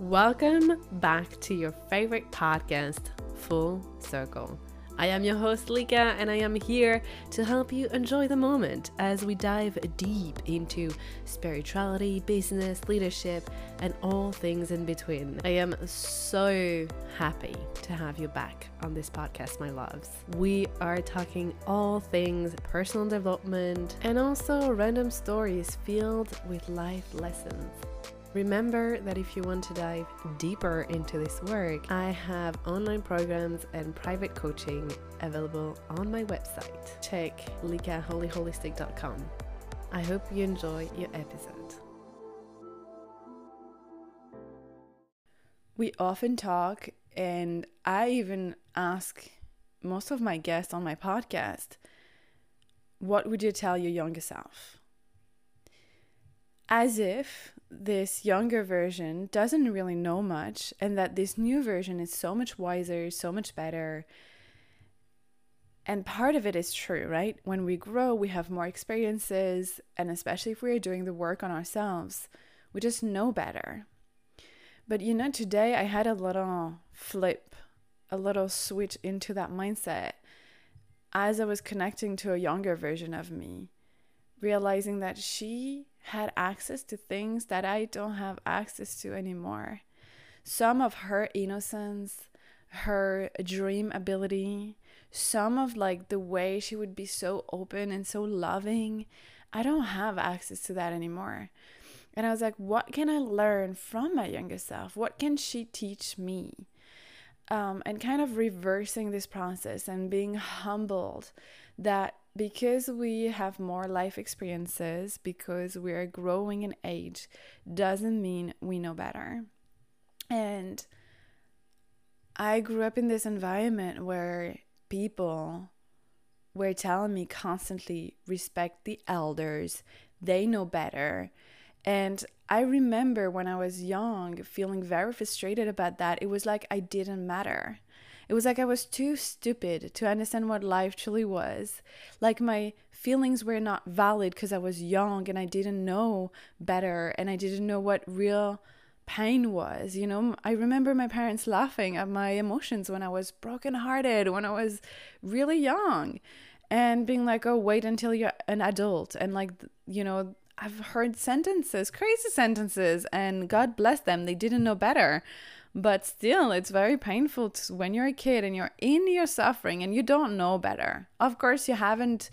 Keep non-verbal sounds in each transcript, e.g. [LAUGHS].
Welcome back to your favorite podcast, Full Circle. I am your host, Lika, and I am here to help you enjoy the moment as we dive deep into spirituality, business, leadership, and all things in between. I am so happy to have you back on this podcast, my loves. We are talking all things personal development and also random stories filled with life lessons. Remember that if you want to dive deeper into this work, I have online programs and private coaching available on my website. Check likaholyholistic.com. I hope you enjoy your episode. We often talk, and I even ask most of my guests on my podcast, What would you tell your younger self? As if this younger version doesn't really know much and that this new version is so much wiser, so much better. And part of it is true, right? When we grow, we have more experiences, and especially if we're doing the work on ourselves, we just know better. But you know, today I had a little flip, a little switch into that mindset as I was connecting to a younger version of me, realizing that she had access to things that I don't have access to anymore. Some of her innocence, her dream ability, some of like the way she would be so open and so loving, I don't have access to that anymore. And I was like, what can I learn from my younger self? What can she teach me? Um, and kind of reversing this process and being humbled that because we have more life experiences, because we are growing in age, doesn't mean we know better. And I grew up in this environment where people were telling me constantly respect the elders, they know better. And I remember when I was young feeling very frustrated about that. It was like I didn't matter. It was like I was too stupid to understand what life truly was. Like my feelings were not valid because I was young and I didn't know better and I didn't know what real pain was. You know, I remember my parents laughing at my emotions when I was brokenhearted, when I was really young, and being like, oh, wait until you're an adult. And like, you know, I've heard sentences, crazy sentences, and God bless them, they didn't know better. But still, it's very painful to, when you're a kid and you're in your suffering and you don't know better. Of course, you haven't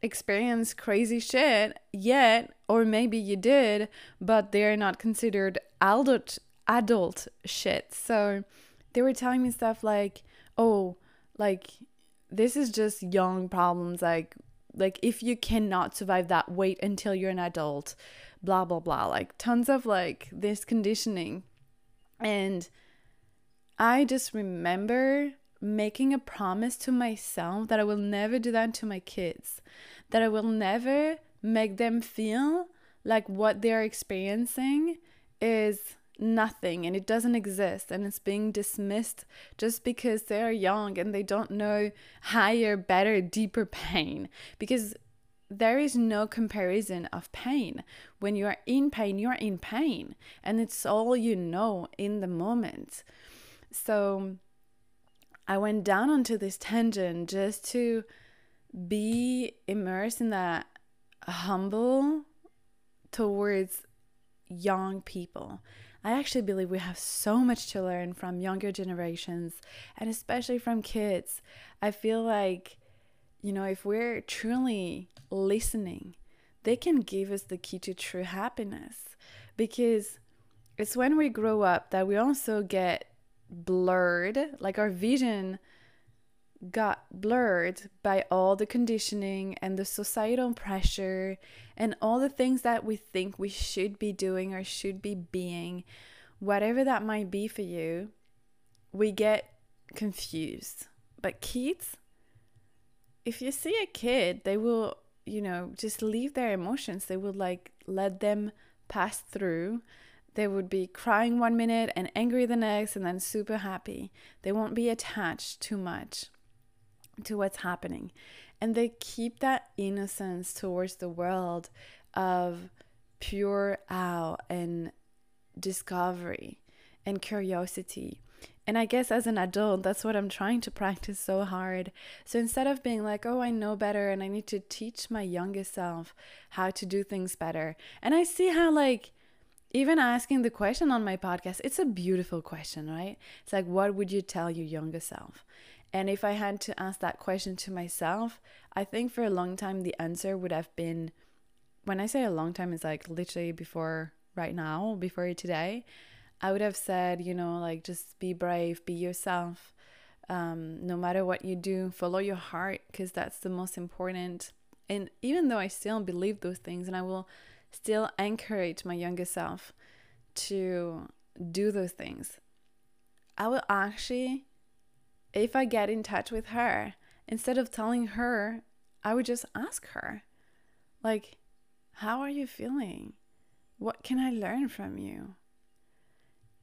experienced crazy shit yet, or maybe you did, but they're not considered adult adult shit. So they were telling me stuff like, "Oh, like this is just young problems like like if you cannot survive that wait until you're an adult blah blah blah like tons of like this conditioning and I just remember making a promise to myself that I will never do that to my kids, that I will never make them feel like what they're experiencing is nothing and it doesn't exist and it's being dismissed just because they're young and they don't know higher, better, deeper pain. Because there is no comparison of pain. When you are in pain, you are in pain, and it's all you know in the moment. So I went down onto this tangent just to be immersed in that humble towards young people. I actually believe we have so much to learn from younger generations and especially from kids. I feel like you know, if we're truly listening, they can give us the key to true happiness because it's when we grow up that we also get blurred, like our vision got blurred by all the conditioning and the societal pressure and all the things that we think we should be doing or should be being, whatever that might be for you, we get confused. But kids, if you see a kid, they will, you know, just leave their emotions. They will like let them pass through. They would be crying one minute and angry the next and then super happy. They won't be attached too much to what's happening. And they keep that innocence towards the world of pure awe and discovery. and curiosity. And I guess as an adult, that's what I'm trying to practice so hard. So instead of being like, oh, I know better and I need to teach my youngest self how to do things better. And I see how, like, even asking the question on my podcast, it's a beautiful question, right? It's like, what would you tell your younger self? And if I had to ask that question to myself, I think for a long time the answer would have been when I say a long time, it's like literally before right now, before today. I would have said, you know, like just be brave, be yourself. Um, no matter what you do, follow your heart because that's the most important. And even though I still believe those things, and I will still encourage my younger self to do those things, I will actually, if I get in touch with her, instead of telling her, I would just ask her, like, how are you feeling? What can I learn from you?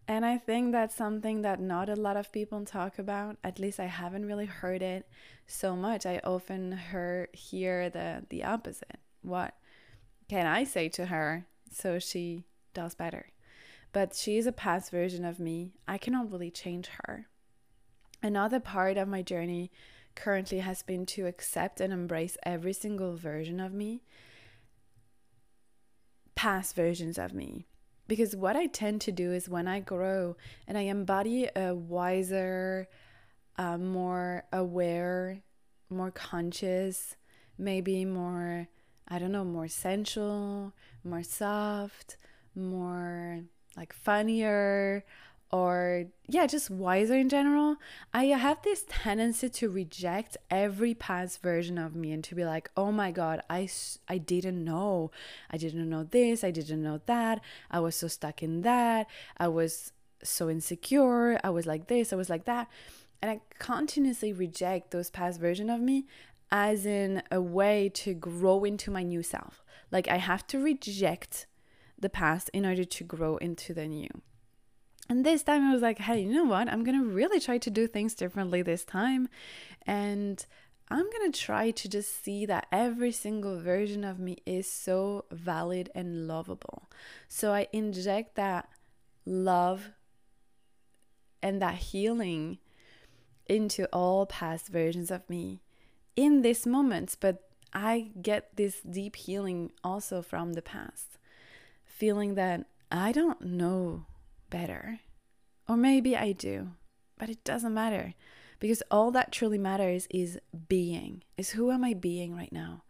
And I think that's something that not a lot of people talk about. At least I haven't really heard it so much. I often hear hear the the opposite. What can I say to her so she does better? But she's a past version of me. I cannot really change her. Another part of my journey currently has been to accept and embrace every single version of me, past versions of me. Because what I tend to do is when I grow and I embody a wiser, uh, more aware, more conscious, maybe more, I don't know, more sensual, more soft, more like funnier, or yeah, just wiser in general, I have this tendency to reject every past version of me and to be like, oh my God, I, I didn't know. I didn't know this. I didn't know that. I was so stuck in that. I was so insecure. I was like this. I was like that. And I continuously reject those past version of me as in a way to grow into my new self. Like I have to reject the past in order to grow into the new. And this time I was like, hey, you know what? I'm going to really try to do things differently this time. And I'm going to try to just see that every single version of me is so valid and lovable. So I inject that love and that healing into all past versions of me in this moment. But I get this deep healing also from the past, feeling that I don't know better. Or maybe I do, but it doesn't matter because all that truly matters is being, is who am I being right now?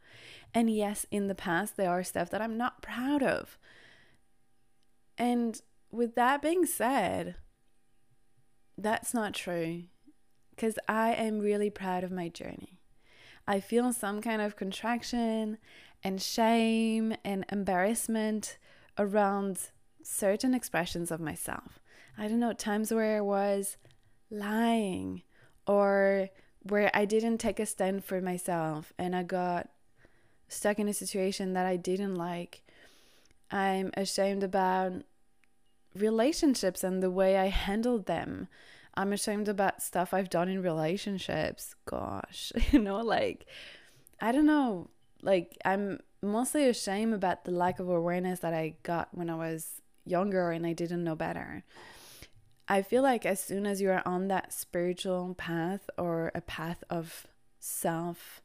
And yes, in the past, there are stuff that I'm not proud of. And with that being said, that's not true because I am really proud of my journey. I feel some kind of contraction and shame and embarrassment around certain expressions of myself. I don't know, times where I was lying or where I didn't take a stand for myself and I got stuck in a situation that I didn't like. I'm ashamed about relationships and the way I handled them. I'm ashamed about stuff I've done in relationships. Gosh, [LAUGHS] you know, like, I don't know. Like, I'm mostly ashamed about the lack of awareness that I got when I was younger and I didn't know better. I feel like as soon as you are on that spiritual path or a path of self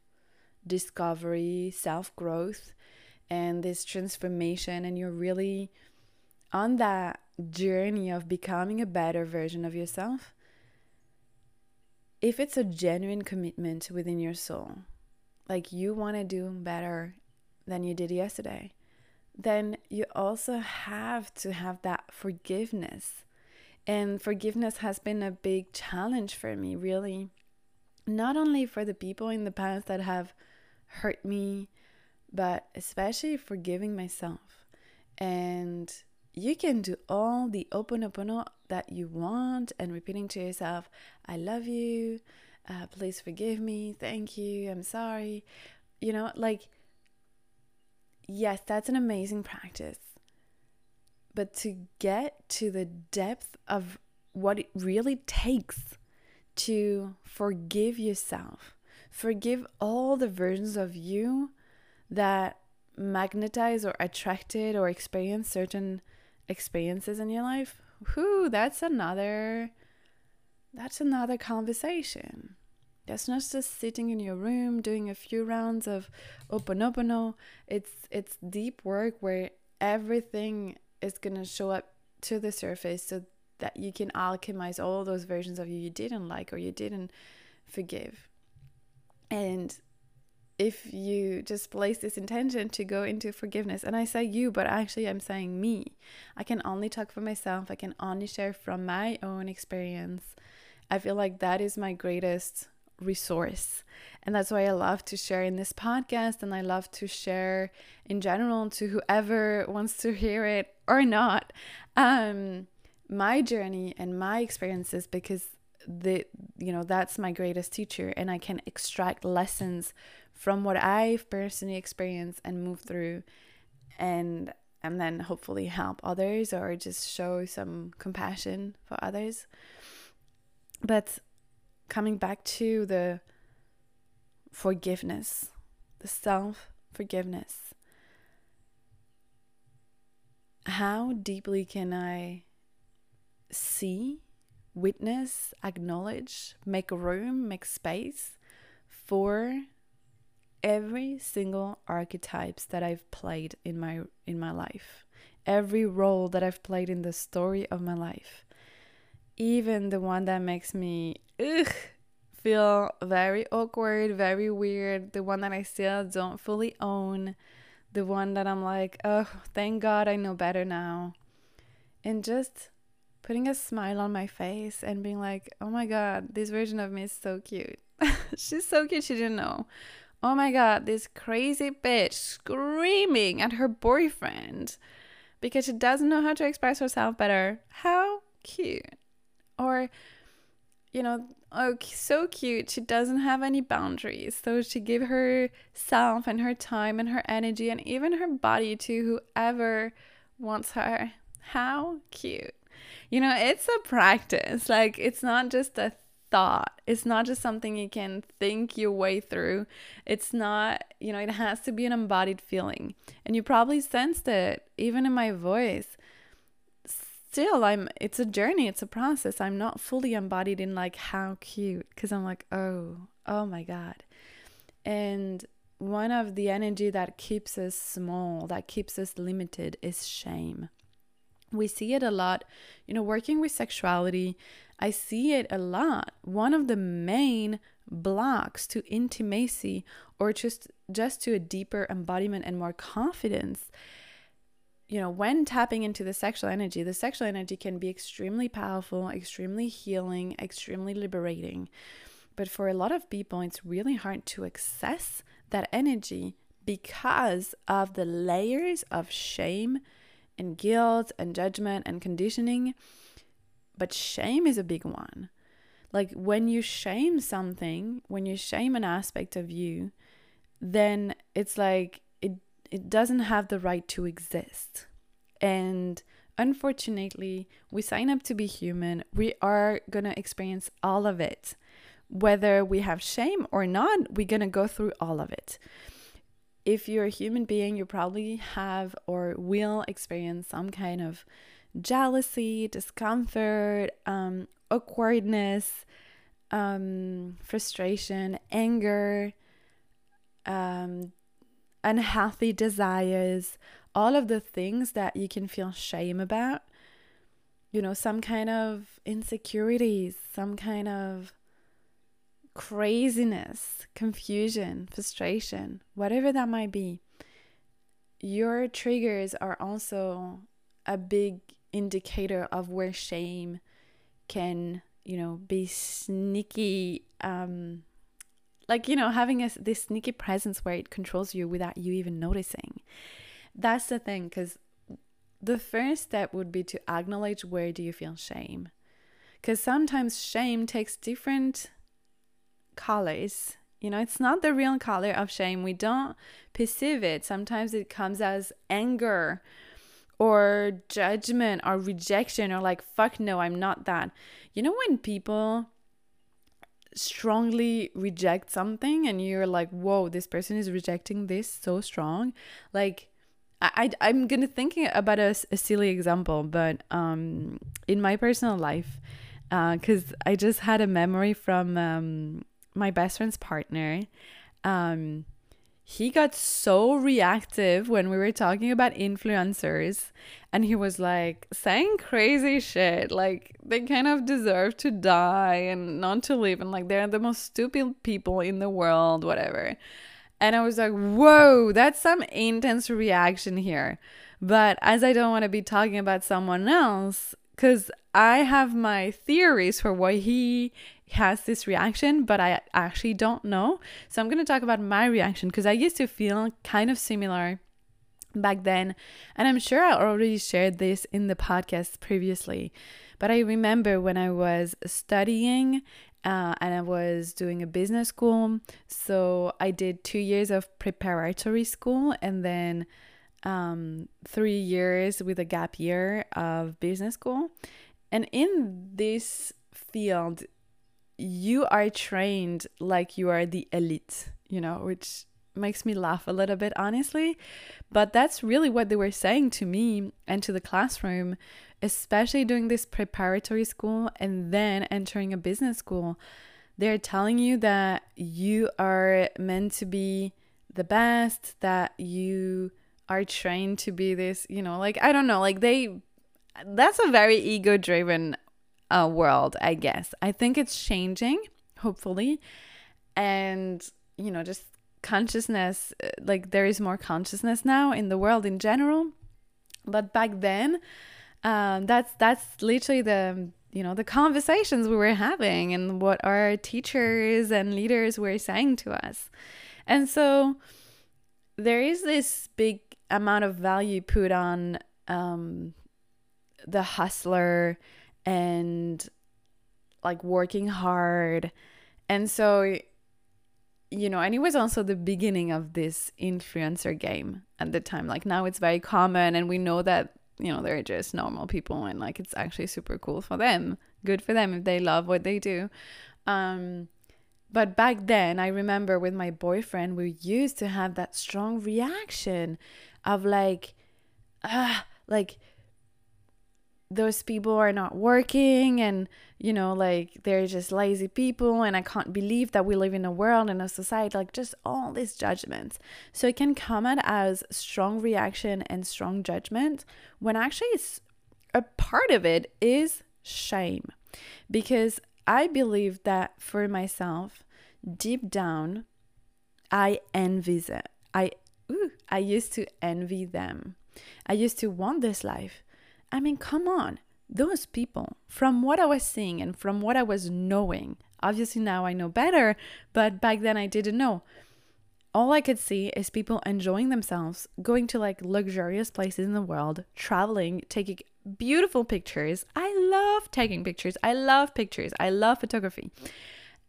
discovery, self growth, and this transformation, and you're really on that journey of becoming a better version of yourself, if it's a genuine commitment within your soul, like you want to do better than you did yesterday, then you also have to have that forgiveness. And forgiveness has been a big challenge for me, really. Not only for the people in the past that have hurt me, but especially forgiving myself. And you can do all the oponopono that you want and repeating to yourself, I love you, uh, please forgive me, thank you, I'm sorry. You know, like yes, that's an amazing practice. But to get to the depth of what it really takes to forgive yourself, forgive all the versions of you that magnetize or attracted or experience certain experiences in your life. whoo, that's another that's another conversation. That's not just sitting in your room doing a few rounds of oponopono. It's it's deep work where everything is gonna show up to the surface so that you can alchemize all those versions of you you didn't like or you didn't forgive. And if you just place this intention to go into forgiveness, and I say you, but actually I'm saying me, I can only talk for myself, I can only share from my own experience. I feel like that is my greatest resource. And that's why I love to share in this podcast and I love to share in general to whoever wants to hear it or not. Um, my journey and my experiences because the you know that's my greatest teacher and I can extract lessons from what I've personally experienced and moved through and and then hopefully help others or just show some compassion for others. But coming back to the forgiveness, the self forgiveness. How deeply can I see, witness, acknowledge, make room, make space for every single archetypes that I've played in my in my life. Every role that I've played in the story of my life. Even the one that makes me ugh, feel very awkward, very weird, the one that I still don't fully own, the one that I'm like, "Oh, thank God I know better now." And just putting a smile on my face and being like, "Oh my god, this version of me is so cute." [LAUGHS] She's so cute, she didn't know oh my god, this crazy bitch screaming at her boyfriend because she doesn't know how to express herself better. How cute. Or, you know, oh, so cute. She doesn't have any boundaries. So she give herself and her time and her energy and even her body to whoever wants her. How cute. You know, it's a practice. Like, it's not just a thought. It's not just something you can think your way through. It's not, you know, it has to be an embodied feeling. And you probably sensed it even in my voice. Still, I'm it's a journey, it's a process. I'm not fully embodied in like how cute because I'm like, "Oh, oh my god." And one of the energy that keeps us small, that keeps us limited is shame. We see it a lot, you know, working with sexuality I see it a lot. One of the main blocks to intimacy or just just to a deeper embodiment and more confidence you know when tapping into the sexual energy the sexual energy can be extremely powerful extremely healing extremely liberating but for a lot of people it's really hard to access that energy because of the layers of shame and guilt and judgment and conditioning but shame is a big one. Like when you shame something, when you shame an aspect of you, then it's like it doesn't have the right to exist. And unfortunately, we sign up to be human. We are going to experience all of it. Whether we have shame or not, we're going to go through all of it. If you're a human being, you probably have or will experience some kind of jealousy, discomfort, um, awkwardness, um, frustration, anger, um, unhealthy desires, all of the things that you can feel shame about. You know, some kind of insecurities, some kind of craziness, confusion, frustration, whatever that might be. Your triggers are also a big indicator of where shame can you know be sneaky um like you know having a, this sneaky presence where it controls you without you even noticing. That's the thing because the first step would be to acknowledge where do you feel shame. Because sometimes shame takes different colors. You know it's not the real color of shame. We don't perceive it. Sometimes it comes as anger or judgment or rejection or like fuck no i'm not that. You know when people strongly reject something and you're like whoa this person is rejecting this so strong like I, I am gonna thinking about a, a silly example, but um, in my personal life, uh, because I just had a memory from um, my best friend's partner. Um, he got so reactive when we were talking about influencers and he was like saying crazy shit like they kind of deserve to die and not to live and like they're the most stupid people in the world whatever. And i was like whoa that's some intense reaction here. But as i don't want to be talking about someone else because I have my theories for why he has this reaction, but I actually don't know. So I'm going to talk about my reaction because I used to feel kind of similar back then. And I'm sure I already shared this in the podcast previously. But I remember when I was studying uh, and I was doing a business school. So I did two years of preparatory school and then um, three years with a gap year of business school. And in this field, you are trained like you are the elite, you know, which makes me laugh a little bit, honestly. But that's really what they were saying to me and to the classroom, especially doing this preparatory school and then entering a business school. They're telling you that you are meant to be the best, that you are trained to be this, you know, like, I don't know, like they, that's a very ego driven uh, world, I guess. I think it's changing, hopefully. And, you know, just consciousness, uh, like there is more consciousness now in the world in general. But back then, um, that's that's literally the you know the conversations we were having and what our teachers and leaders were saying to us and so there is this big amount of value put on um, the hustler and like working hard. And so, you know, and it was also the beginning of this influencer game at the time. Like now it's very common and we know that, you know, they're just normal people and like it's actually super cool for them. Good for them if they love what they do. Um but back then, I remember with my boyfriend, we used to have that strong reaction of like, ah, like those people are not working and you know like they're just lazy people and i can't believe that we live in a world and a society like just all these judgments. So it can come out as strong reaction and strong judgment when actually it's a part of it is shame. Because i believe that for myself deep down i envy them i ooh, i used to envy them i used to want this life I mean, come on. Those people, from what I was seeing and from what I was knowing, obviously now I know better, but back then I didn't know. All I could see is people enjoying themselves, going to like luxurious places in the world, traveling, taking beautiful pictures. I love taking pictures. I love pictures. I love photography.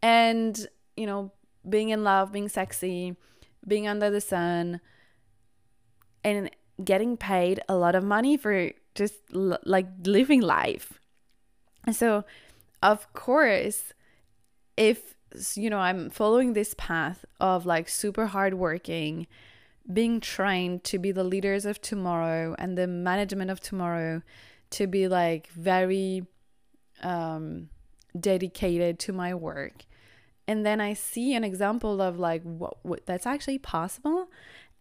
And, you know, being in love, being sexy, being under the sun, and getting paid a lot of money for just l- like living life. And so, of course, if you know, I'm following this path of like super hardworking, being trained to be the leaders of tomorrow and the management of tomorrow, to be like very um, dedicated to my work. And then I see an example of like what, what that's actually possible.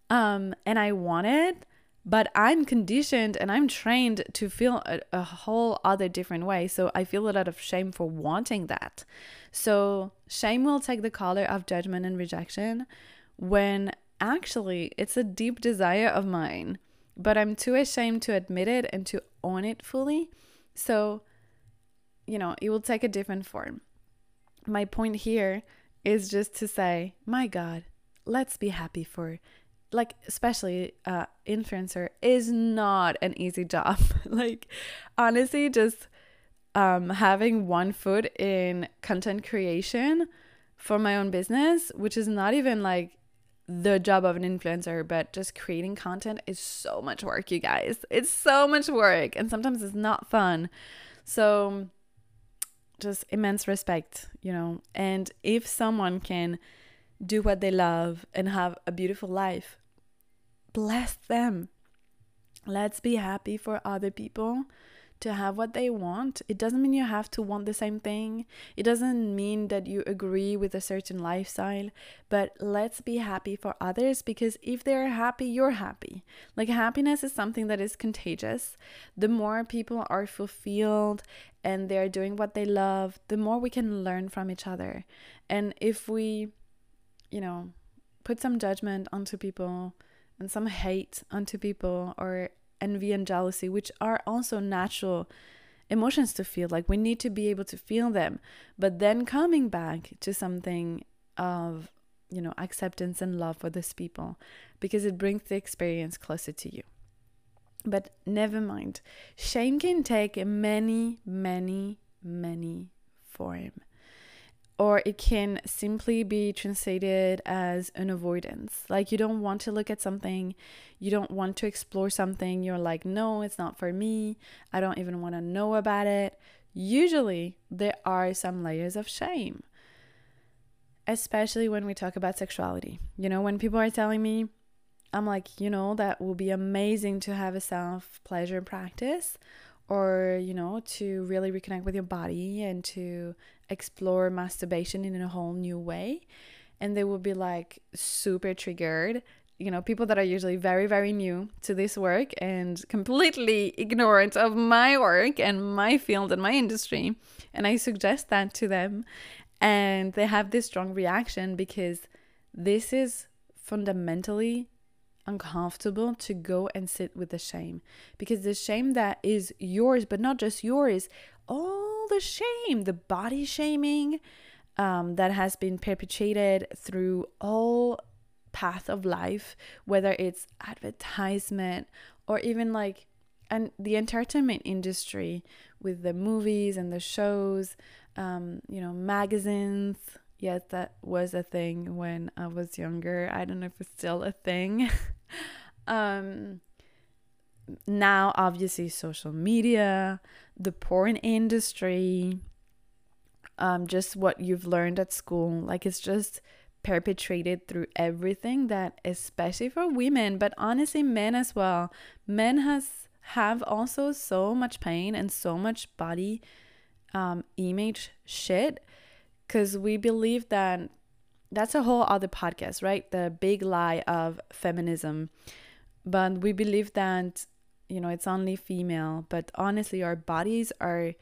Um, and I want it but I'm conditioned and I'm trained to feel a, a, whole other different way. So I feel a lot of shame for wanting that. So shame will take the color of judgment and rejection when actually it's a deep desire of mine, but I'm too ashamed to admit it and to own it fully. So, you know, it will take a different form. My point here is just to say, my God, let's be happy for like especially uh influencer is not an easy job. [LAUGHS] Like honestly just um having one foot in content creation for my own business which is not even like the job of an influencer but just creating content is so much work you guys. It's so much work and sometimes it's not fun. So just immense respect you know? And if someone can do what they love and have a beautiful life bless them. Let's be happy for other people to have what they want. It doesn't mean you have to want the same thing. It doesn't mean that you agree with a certain lifestyle, but let's be happy for others because if they're happy, you're happy. Like happiness is something that is contagious. The more people are fulfilled and they're doing what they love, the more we can learn from each other. And if we, you know, put some judgment onto people and some hate onto people or envy and jealousy, which are also natural emotions to feel. Like we need to be able to feel them. But then coming back to something of, you know, acceptance and love for these people because it brings the experience closer to you. But never mind. Shame can take many, many, many forms or it can simply be translated as an avoidance. Like you don't want to look at something, you don't want to explore something, you're like, no, it's not for me, I don't even want to know about it. Usually, there are some layers of shame, especially when we talk about sexuality. You know, when people are telling me, I'm like, you know, that will be amazing to have a self pleasure practice or you know to really reconnect with your body and to explore masturbation in a whole new way. And they will be like super triggered. You know people that are usually very very new to this work and completely ignorant of my work and my field and my industry. And i suggest that to them. And they have this strong reaction because this is fundamentally uncomfortable to go and sit with the shame. Because the shame that is yours, but not just yours, all the shame, the body shaming um, that has been perpetrated through all path of life, whether it's advertisement or even like and the entertainment industry with the movies and the shows, um, you know, magazines, yes, that was a thing when I was younger. I don't know if it's still a thing. [LAUGHS] um, now, obviously, social media, the porn industry, um, just what you've learned at school. Like, it's just perpetrated through everything that, especially for women, but honestly, men as well. Men has have also so much pain and so much body um, image shit because we believe that that's a whole other podcast, right? The big lie of feminism. But we believe that, you know, it's only female, but honestly, our bodies are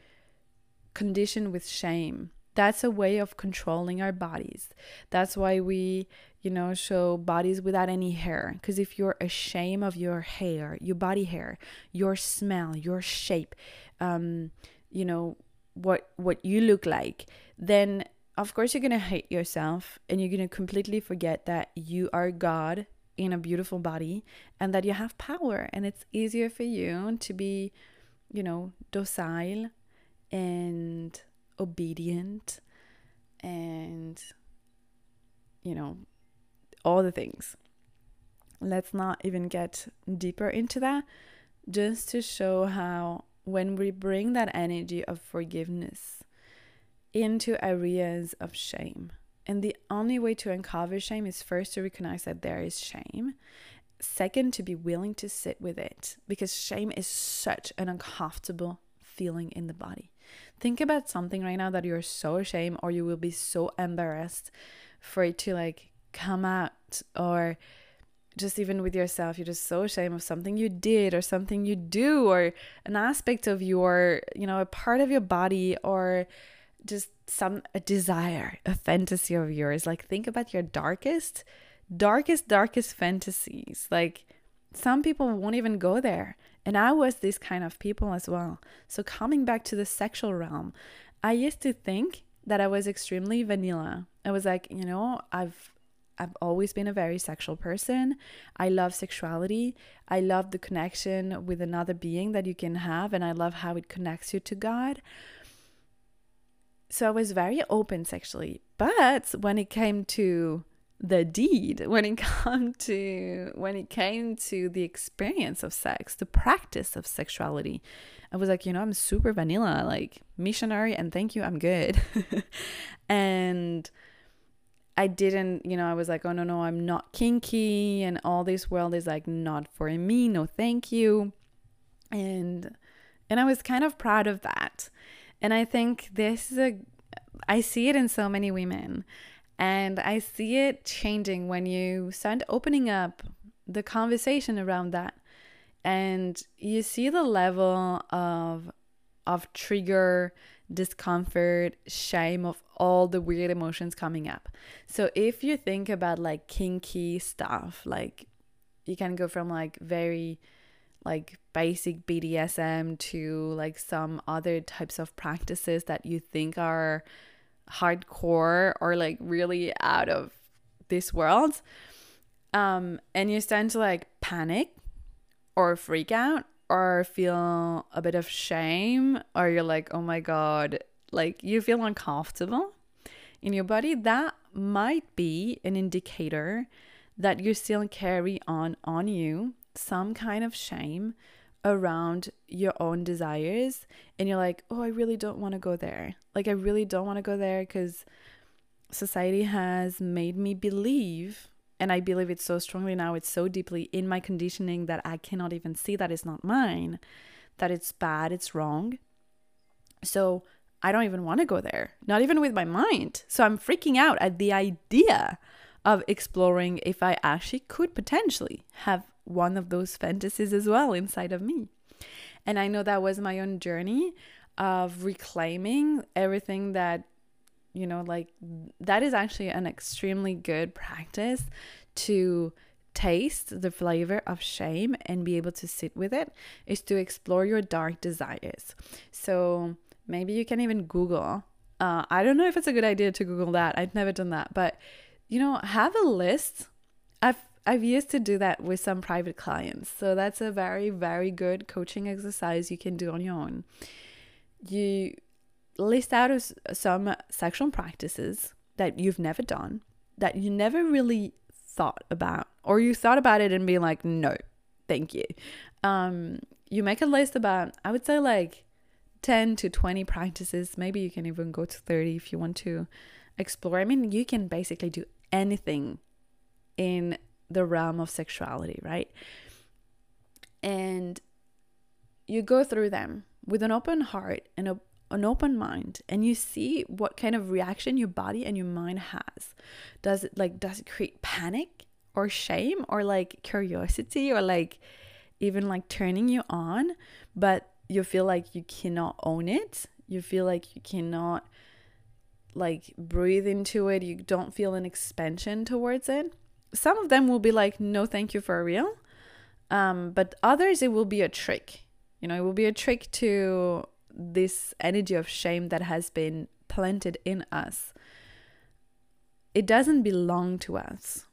conditioned with shame. That's a way of controlling our bodies. That's why we, you know, show bodies without any hair. Because if you're ashamed of your hair, your body hair, your smell, your shape, um, you know, what what you look like, then of course you're going to hate yourself and you're going to completely forget that you are God in a beautiful body and that you have power and it's easier for you to be, you know, docile and obedient and you know, all the things. Let's not even get deeper into that just to show how when we bring that energy of forgiveness into areas of shame. And the only way to uncover shame is first to recognize that there is shame. Second, to be willing to sit with it because shame is such an uncomfortable feeling in the body. Think about something right now that you're so ashamed or you will be so embarrassed for it to like come out or just even with yourself you're just so ashamed of something you did or something you do or an aspect of your you know a part of your body or just some a desire, a fantasy of yours. Like think about your darkest, darkest, darkest fantasies. Like some people won't even go there. And I was this kind of people as well. So coming back to the sexual realm, I used to think that I was extremely vanilla. I was like, you know, I've I've always been a very sexual person. I love sexuality. I love the connection with another being that you can have and I love how it connects you to God. So I was very open sexually. But when it came to the deed, when it [LAUGHS] came to when it came to the experience of sex, the practice of sexuality, I was like, you know, I'm super vanilla, like missionary and thank you, I'm good. [LAUGHS] and I didn't, you know, I was like, oh no, no, I'm not kinky, and all this world is like not for me, no thank you. And and I was kind of proud of that. And I think this is a I see it in so many women. And I see it changing when you start opening up the conversation around that. And you see the level of of trigger discomfort, shame, of all the weird emotions coming up. So if you think about like kinky stuff, like you can go from like very like basic BDSM to like some other types of practices that you think are hardcore or like really out of this world. Um, and you start to like panic or freak out or feel a bit of shame or you're like, oh my God, like you feel uncomfortable in your body, that might be an indicator that you still carry on on you some kind of shame around your own desires and you're like, "Oh, I really don't want to go there." Like I really don't want to go there cuz society has made me believe and I believe it so strongly now, it's so deeply in my conditioning that I cannot even see that it's not mine, that it's bad, it's wrong. So I don't even want to go there, not even with my mind. So I'm freaking out at the idea of exploring if I actually could potentially have one of those fantasies as well inside of me. And I know that was my own journey of reclaiming everything that you know like that is actually an extremely good practice to taste the flavor of shame and be able to sit with it is to explore your dark desires so maybe you can even google uh, i don't know if it's a good idea to google that i've never done that but you know have a list i've I've used to do that with some private clients. So that's a very, very good coaching exercise you can do on your own. You list out some sexual practices that you've never done, that you never really thought about, or you thought about it and be like, no, thank you. Um, you make a list about, I would say, like 10 to 20 practices. Maybe you can even go to 30 if you want to explore. I mean, you can basically do anything in the realm of sexuality, right? And you go through them with an open heart and a an open mind and you see what kind of reaction your body and your mind has does it like does it create panic or shame or like curiosity or like even like turning you on but you feel like you cannot own it you feel like you cannot like breathe into it you don't feel an expansion towards it some of them will be like no thank you for real um but others it will be a trick you know it will be a trick to this energy of shame that has been planted in us. It doesn't belong to us,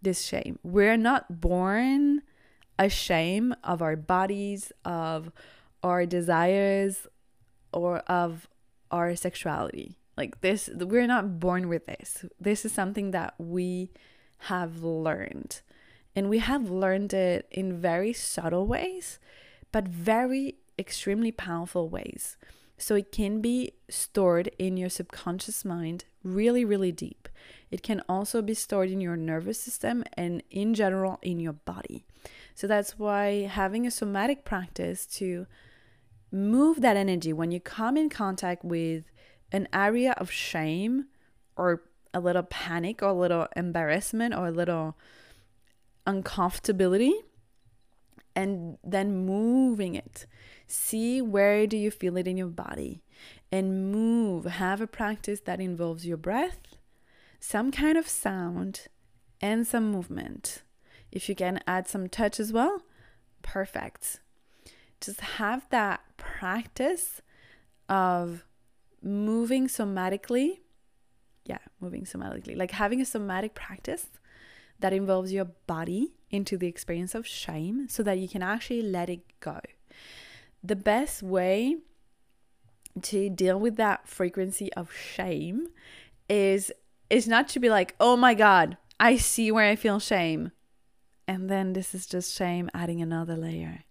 this shame. We're not born ashamed of our bodies, of our desires, or of our sexuality. Like this, we're not born with this. This is something that we have learned. And we have learned it in very subtle ways, but very extremely powerful ways. So it can be stored in your subconscious mind really, really deep. It can also be stored in your nervous system and in general in your body. So that's why having a somatic practice to move that energy when you come in contact with an area of shame or a little panic or a little embarrassment or a little uncomfortability and then moving it See where do you feel it in your body and move. Have a practice that involves your breath, some kind of sound, and some movement. If you can add some touch as well, perfect. Just have that practice of moving somatically. Yeah, moving somatically. Like having a somatic practice that involves your body into the experience of shame so that you can actually let it go the best way to deal with that frequency of shame is is not to be like, "Oh my god, I see where I feel shame." And then this is just shame adding another layer.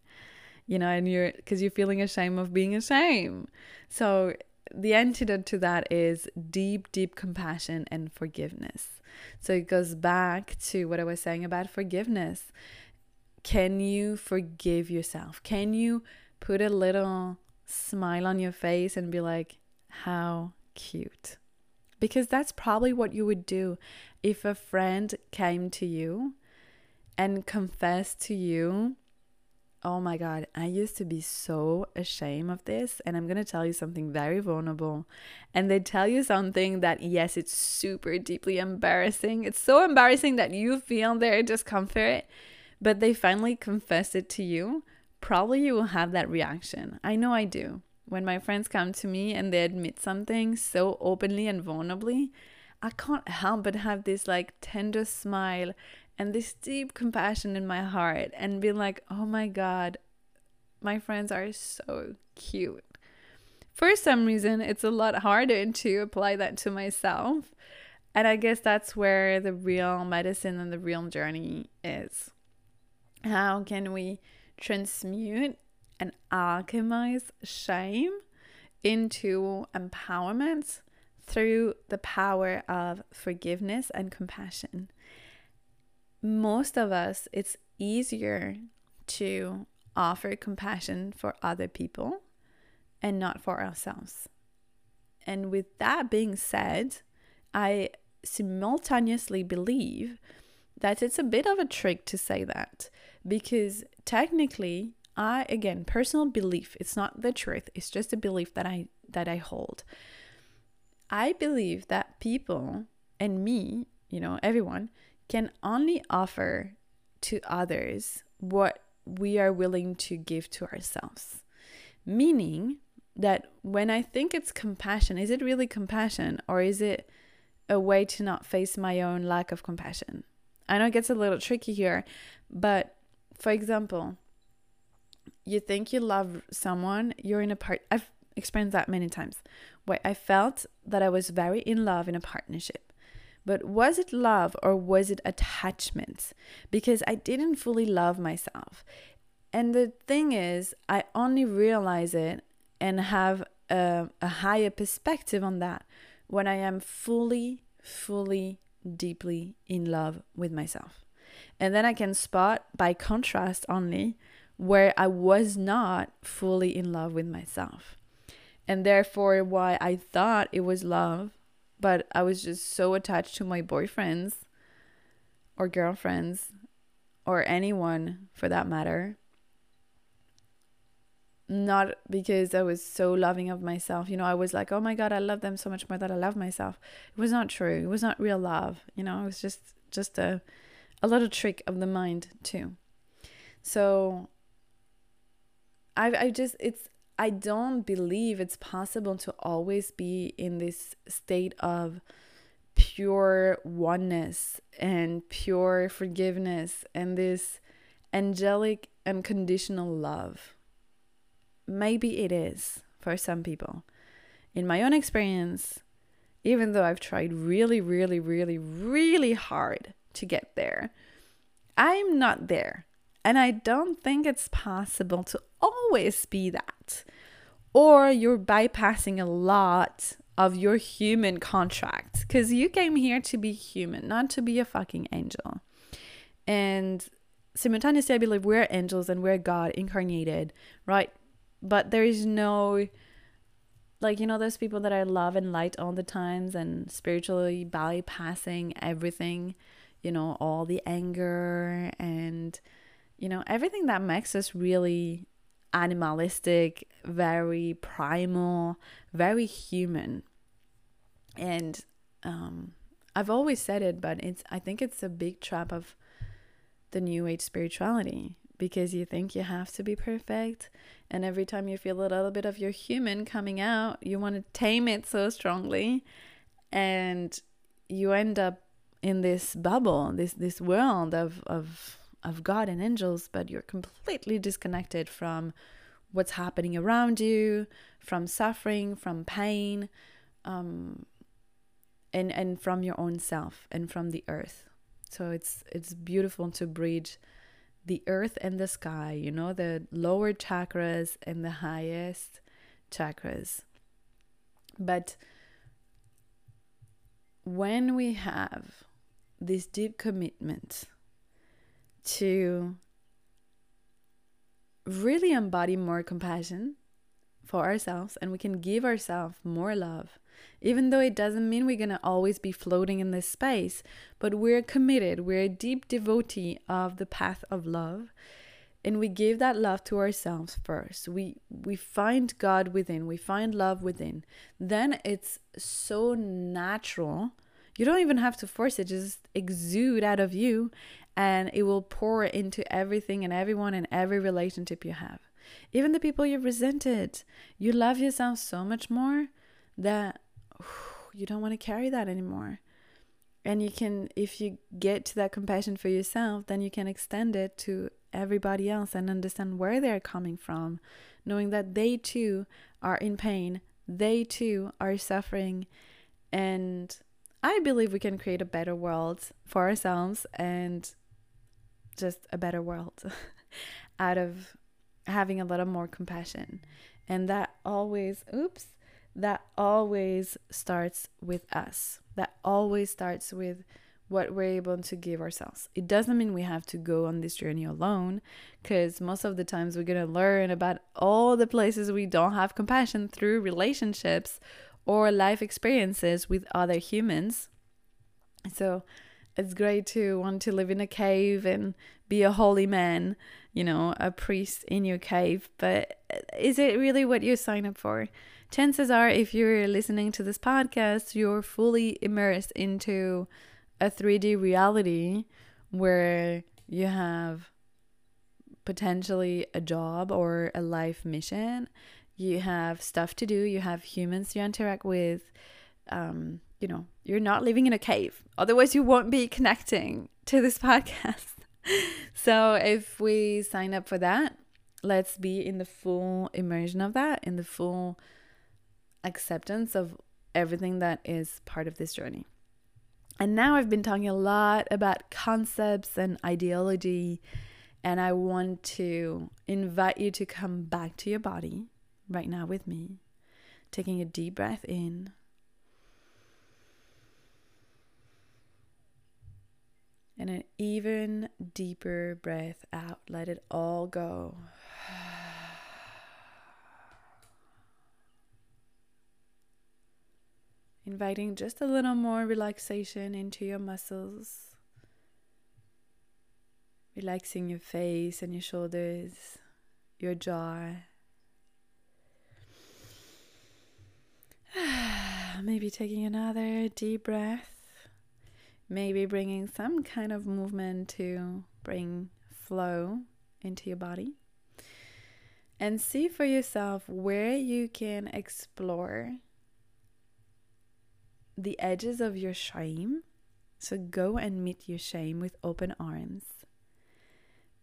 You know, and you're cuz you're feeling ashamed of being ashamed. So, the antidote to that is deep, deep compassion and forgiveness. So it goes back to what I was saying about forgiveness. Can you forgive yourself? Can you put a little smile on your face and be like, how cute? Because that's probably what you would do if a friend came to you and confessed to you Oh my God, I used to be so ashamed of this. And I'm going to tell you something very vulnerable. And they tell you something that, yes, it's super deeply embarrassing. It's so embarrassing that you feel their discomfort, but they finally confess it to you. Probably you will have that reaction. I know I do. When my friends come to me and they admit something so openly and vulnerably, I can't help but have this like tender smile and this deep compassion in my heart and being like, oh my God, my friends are so cute. For some reason, it's a lot harder to apply that to myself. And I guess that's where the real medicine and the real journey is. How can we transmute and alchemize shame into empowerment through the power of forgiveness and compassion? Most of us, it's easier to offer compassion for other people and not for ourselves. And with that being said, I simultaneously believe that it's a bit of a trick to say that because technically I again personal belief it's not the truth it's just a belief that I that I hold I believe that people and me you know everyone can only offer to others what we are willing to give to ourselves. Meaning that when I think it's compassion, is it really compassion or is it a way to not face my own lack of compassion? I know it gets a little tricky here, but for example, you think you love someone, you're in a part, I've experienced that many times where I felt that I was very in love in a partnership but was it love or was it attachment? Because I didn't fully love myself. And the thing is, I only realize it and have a, a higher perspective on that when I am fully, fully, deeply in love with myself. And then I can spot by contrast only where I was not fully in love with myself. And therefore, why I thought it was love but I was just so attached to my boyfriends or girlfriends or anyone for that matter. Not because I was so loving of myself. You know, I was like, oh my God, I love them so much more that I love myself. It was not true. It was not real love. You know, it was just just a a little trick of the mind too. So I I just it's I don't believe it's possible to always be in this state of pure oneness and pure forgiveness and this angelic unconditional love. Maybe it is for some people. In my own experience, even though I've tried really, really, really, really hard to get there, I'm not there. And I don't think it's possible to always be that. Or you're bypassing a lot of your human contract because you came here to be human, not to be a fucking angel. And simultaneously, I believe we're angels and we're God incarnated, right? But there is no, like, you know, those people that I love and light all the times and spiritually bypassing everything, you know, all the anger and you know, everything that makes us really animalistic, very primal, very human. And um, I've always said it, but it's I think it's a big trap of the new age spirituality because you think you have to be perfect and every time you feel a little bit of your human coming out you want to tame it so strongly and you end up in this bubble this this world of of of God and angels, but you're completely disconnected from what's happening around you, from suffering, from pain, um, and and from your own self and from the earth. So it's it's beautiful to bridge the earth and the sky, you know, the lower chakras and the highest chakras. But when we have this deep commitment to really embody more compassion for ourselves and we can give ourselves more love even though it doesn't mean we're going to always be floating in this space but we're committed. We're a deep devotee of the path of love and we give that love to ourselves first. We we find god within. We find love within. Then it's so natural you don't even have to force it just exude out of you and it will pour into everything and everyone and every relationship you have even the people you've resented you love yourself so much more that [SIGHS] you don't want to carry that anymore and you can if you get to that compassion for yourself then you can extend it to everybody else and understand where they're coming from, knowing that they too are in pain, they too are suffering. And I believe we can create a better world for ourselves and just a better world [LAUGHS] out of having a little more compassion. And that always, oops, that always starts with us. That always starts with what we're able to give ourselves. It doesn't mean we have to go on this journey alone, because most of the times we're going to learn about all the places we don't have compassion through relationships or life experiences with other humans. So it's great to want to live in a cave and be a holy man, you know, a priest in your cave, but is it really what you sign up for? Chances are, if you're listening to this podcast, you're fully immersed into a 3D reality where you have potentially a job or a life mission, you have stuff to do, you have humans you interact with. Um, you know, you're not living in a cave. Otherwise, you won't be connecting to this [LAUGHS] podcast. so, if we sign up for that, let's be in the full immersion of that, in the full acceptance of everything that is part of this journey. And now I've been talking a lot about concepts and ideology, and I want to invite you to come back to your body right now with me, taking a deep breath in. And an even deeper breath out. Let it all go. inviting just a little more relaxation into your muscles, relaxing your face and your shoulders, your jaw. Maybe taking another deep breath, maybe bringing some kind of movement to bring flow into your body. And see for yourself where you can explore the edges of your shame. So go and meet your shame with open arms.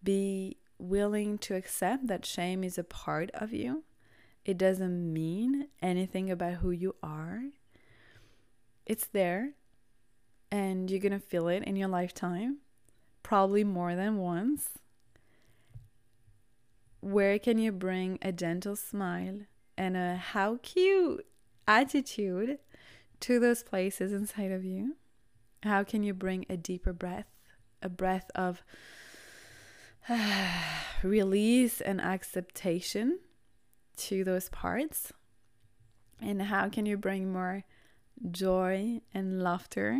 Be willing to accept that shame is a part of you. It doesn't mean anything about who you are. It's there, and you're going to feel it in your lifetime, probably more than once. Where can you bring a gentle smile and a how cute attitude to those places inside of you? How can you bring a deeper breath, a breath of [SIGHS] release and acceptation to those parts? And how can you bring more joy and laughter?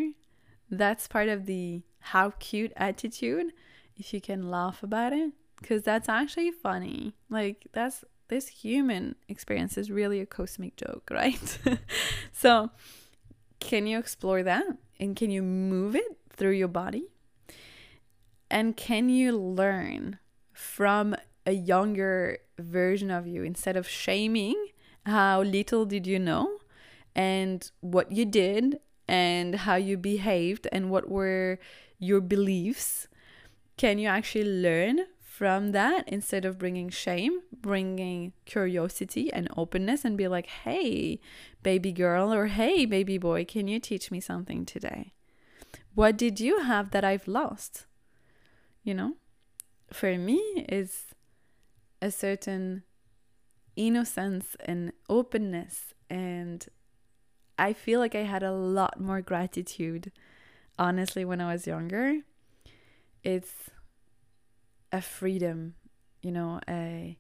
That's part of the how cute attitude. If you can laugh about it, because that's actually funny. Like, that's this human experience is really a cosmic joke, [LAUGHS] right? so, can you explore that? And can you move it through your body? And can you learn from a younger version of you instead of shaming how little did you know and what you did and how you behaved and what were your beliefs? Can you actually learn from that instead of bringing shame, bringing curiosity and openness and be like, hey, baby girl, or hey, baby boy, can you teach me something today? What did you have that I've lost? You know, for me, is a certain innocence and openness and I feel like I had a lot more gratitude, honestly, when I was younger. It's a freedom, you know, a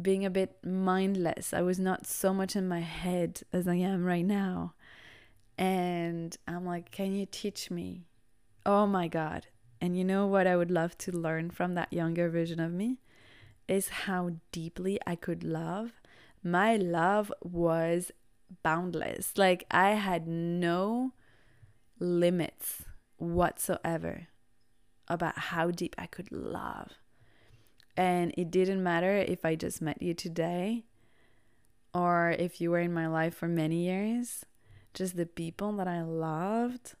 being a bit mindless. I was not so much in my head as I am right now. And I'm like, can you teach me? Oh my God. And you know what I would love to learn from that younger version of me? Is how deeply I could love. My love was boundless. Like I had no limits whatsoever about how deep I could love. And it didn't matter if I just met you today or if you were in my life for many years, just the people that I loved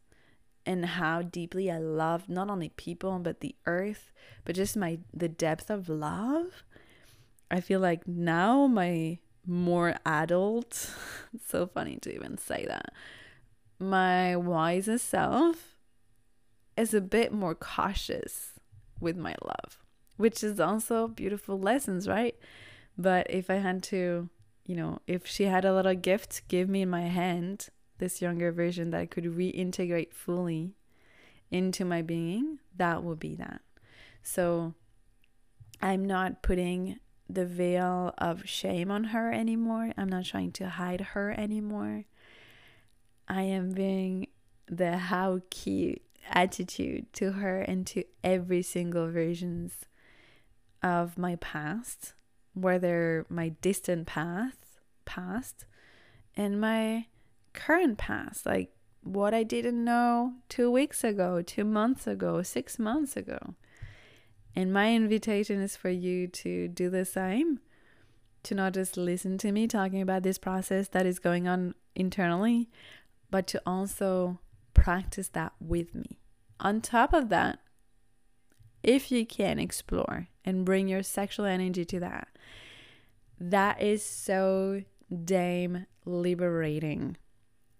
and how deeply I loved not only people but the earth, but just my the depth of love. I feel like now my more adult, [LAUGHS] it's so funny to even say that. My wiser self is a bit more cautious with my love which is also beautiful lessons, right? But if I had to, you know, if she had a little gift give me in my hand, this younger version that I could reintegrate fully into my being, that would be that. So I'm not putting the veil of shame on her anymore. I'm not trying to hide her anymore. I am being the how cute attitude to her and to every single versions of my past, whether my distant past, past, and my current past, like what I didn't know two weeks ago, two months ago, six months ago. And my invitation is for you to do the same, to not just listen to me talking about this process that is going on internally, but to also practice that with me. On top of that, if you can explore and bring your sexual energy to that. That is so damn liberating.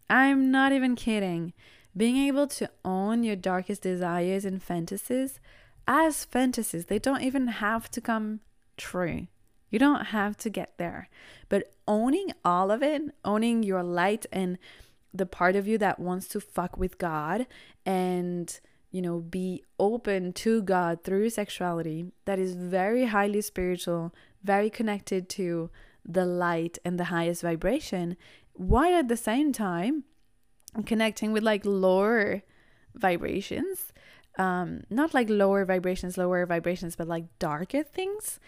I'm not even kidding. Being able to own your darkest desires and fantasies as fantasies, they don't even have to come true. You don't have to get there. But owning all of it, owning your light and the part of you that wants to fuck with God and you know, be open to God through sexuality that is very highly spiritual, very connected to the light and the highest vibration, while at the same time connecting with like lower vibrations. Um, not like lower vibrations, lower vibrations, but like darker things,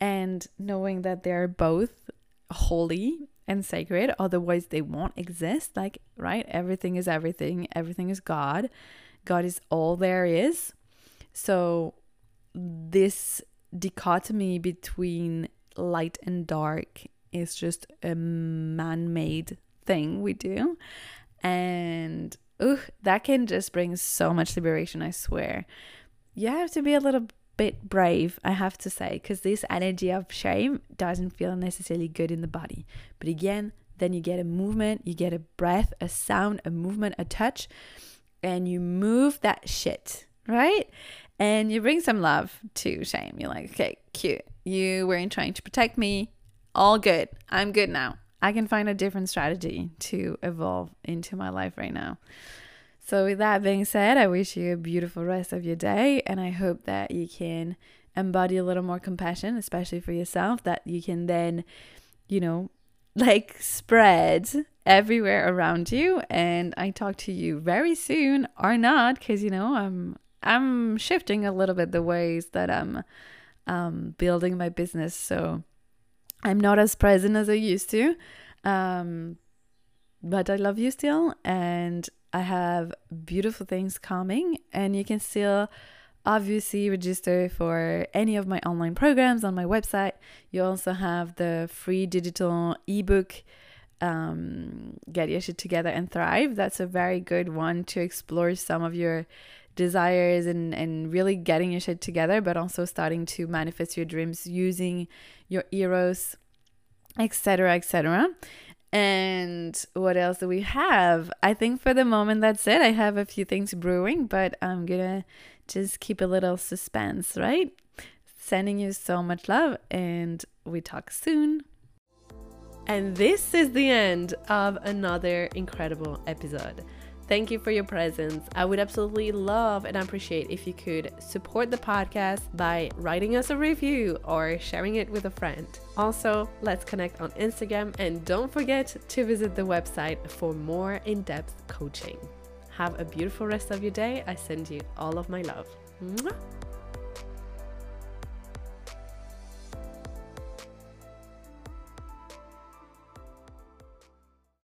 and knowing that they're both holy and sacred, otherwise they won't exist. Like, right? Everything is everything, everything is God God is all there is. So, this dichotomy between light and dark is just a man made thing we do. And ooh, that can just bring so much liberation, I swear. You have to be a little bit brave, I have to say, because this energy of shame doesn't feel necessarily good in the body. But again, then you get a movement, you get a breath, a sound, a movement, a touch and you move that shit, right? And you bring some love to shame. You're like, okay, cute. You weren't trying to protect me. All good. I'm good now. I can find a different strategy to evolve into my life right now. So, with that being said, I wish you a beautiful rest of your day. And I hope that you can embody a little more compassion, especially for yourself, that you can then, you know, [LAUGHS] like spread everywhere around you and I talk to you very soon or not because you know I'm I'm shifting a little bit the ways that I'm um, building my business so I'm not as present as I used to um, but I love you still and I have beautiful things coming and you can still obviously register for any of my online programs on my website. You also have the free digital ebook um, Get Your Shit Together and Thrive. That's a very good one to explore some of your desires and, and really getting your shit together, but also starting to manifest your dreams using your eros, etc. etc. And what else do we have? I think for the moment that's it. I have a few things brewing, but I'm gonna just keep a little suspense, right? Sending you so much love, and we talk soon. And this is the end of another incredible episode. Thank you for your presence. I would absolutely love and appreciate if you could support the podcast by writing us a review or sharing it with a friend. Also, let's connect on Instagram and don't forget to visit the website for more in depth coaching. Have a beautiful rest of your day. I send you all of my love. Mwah!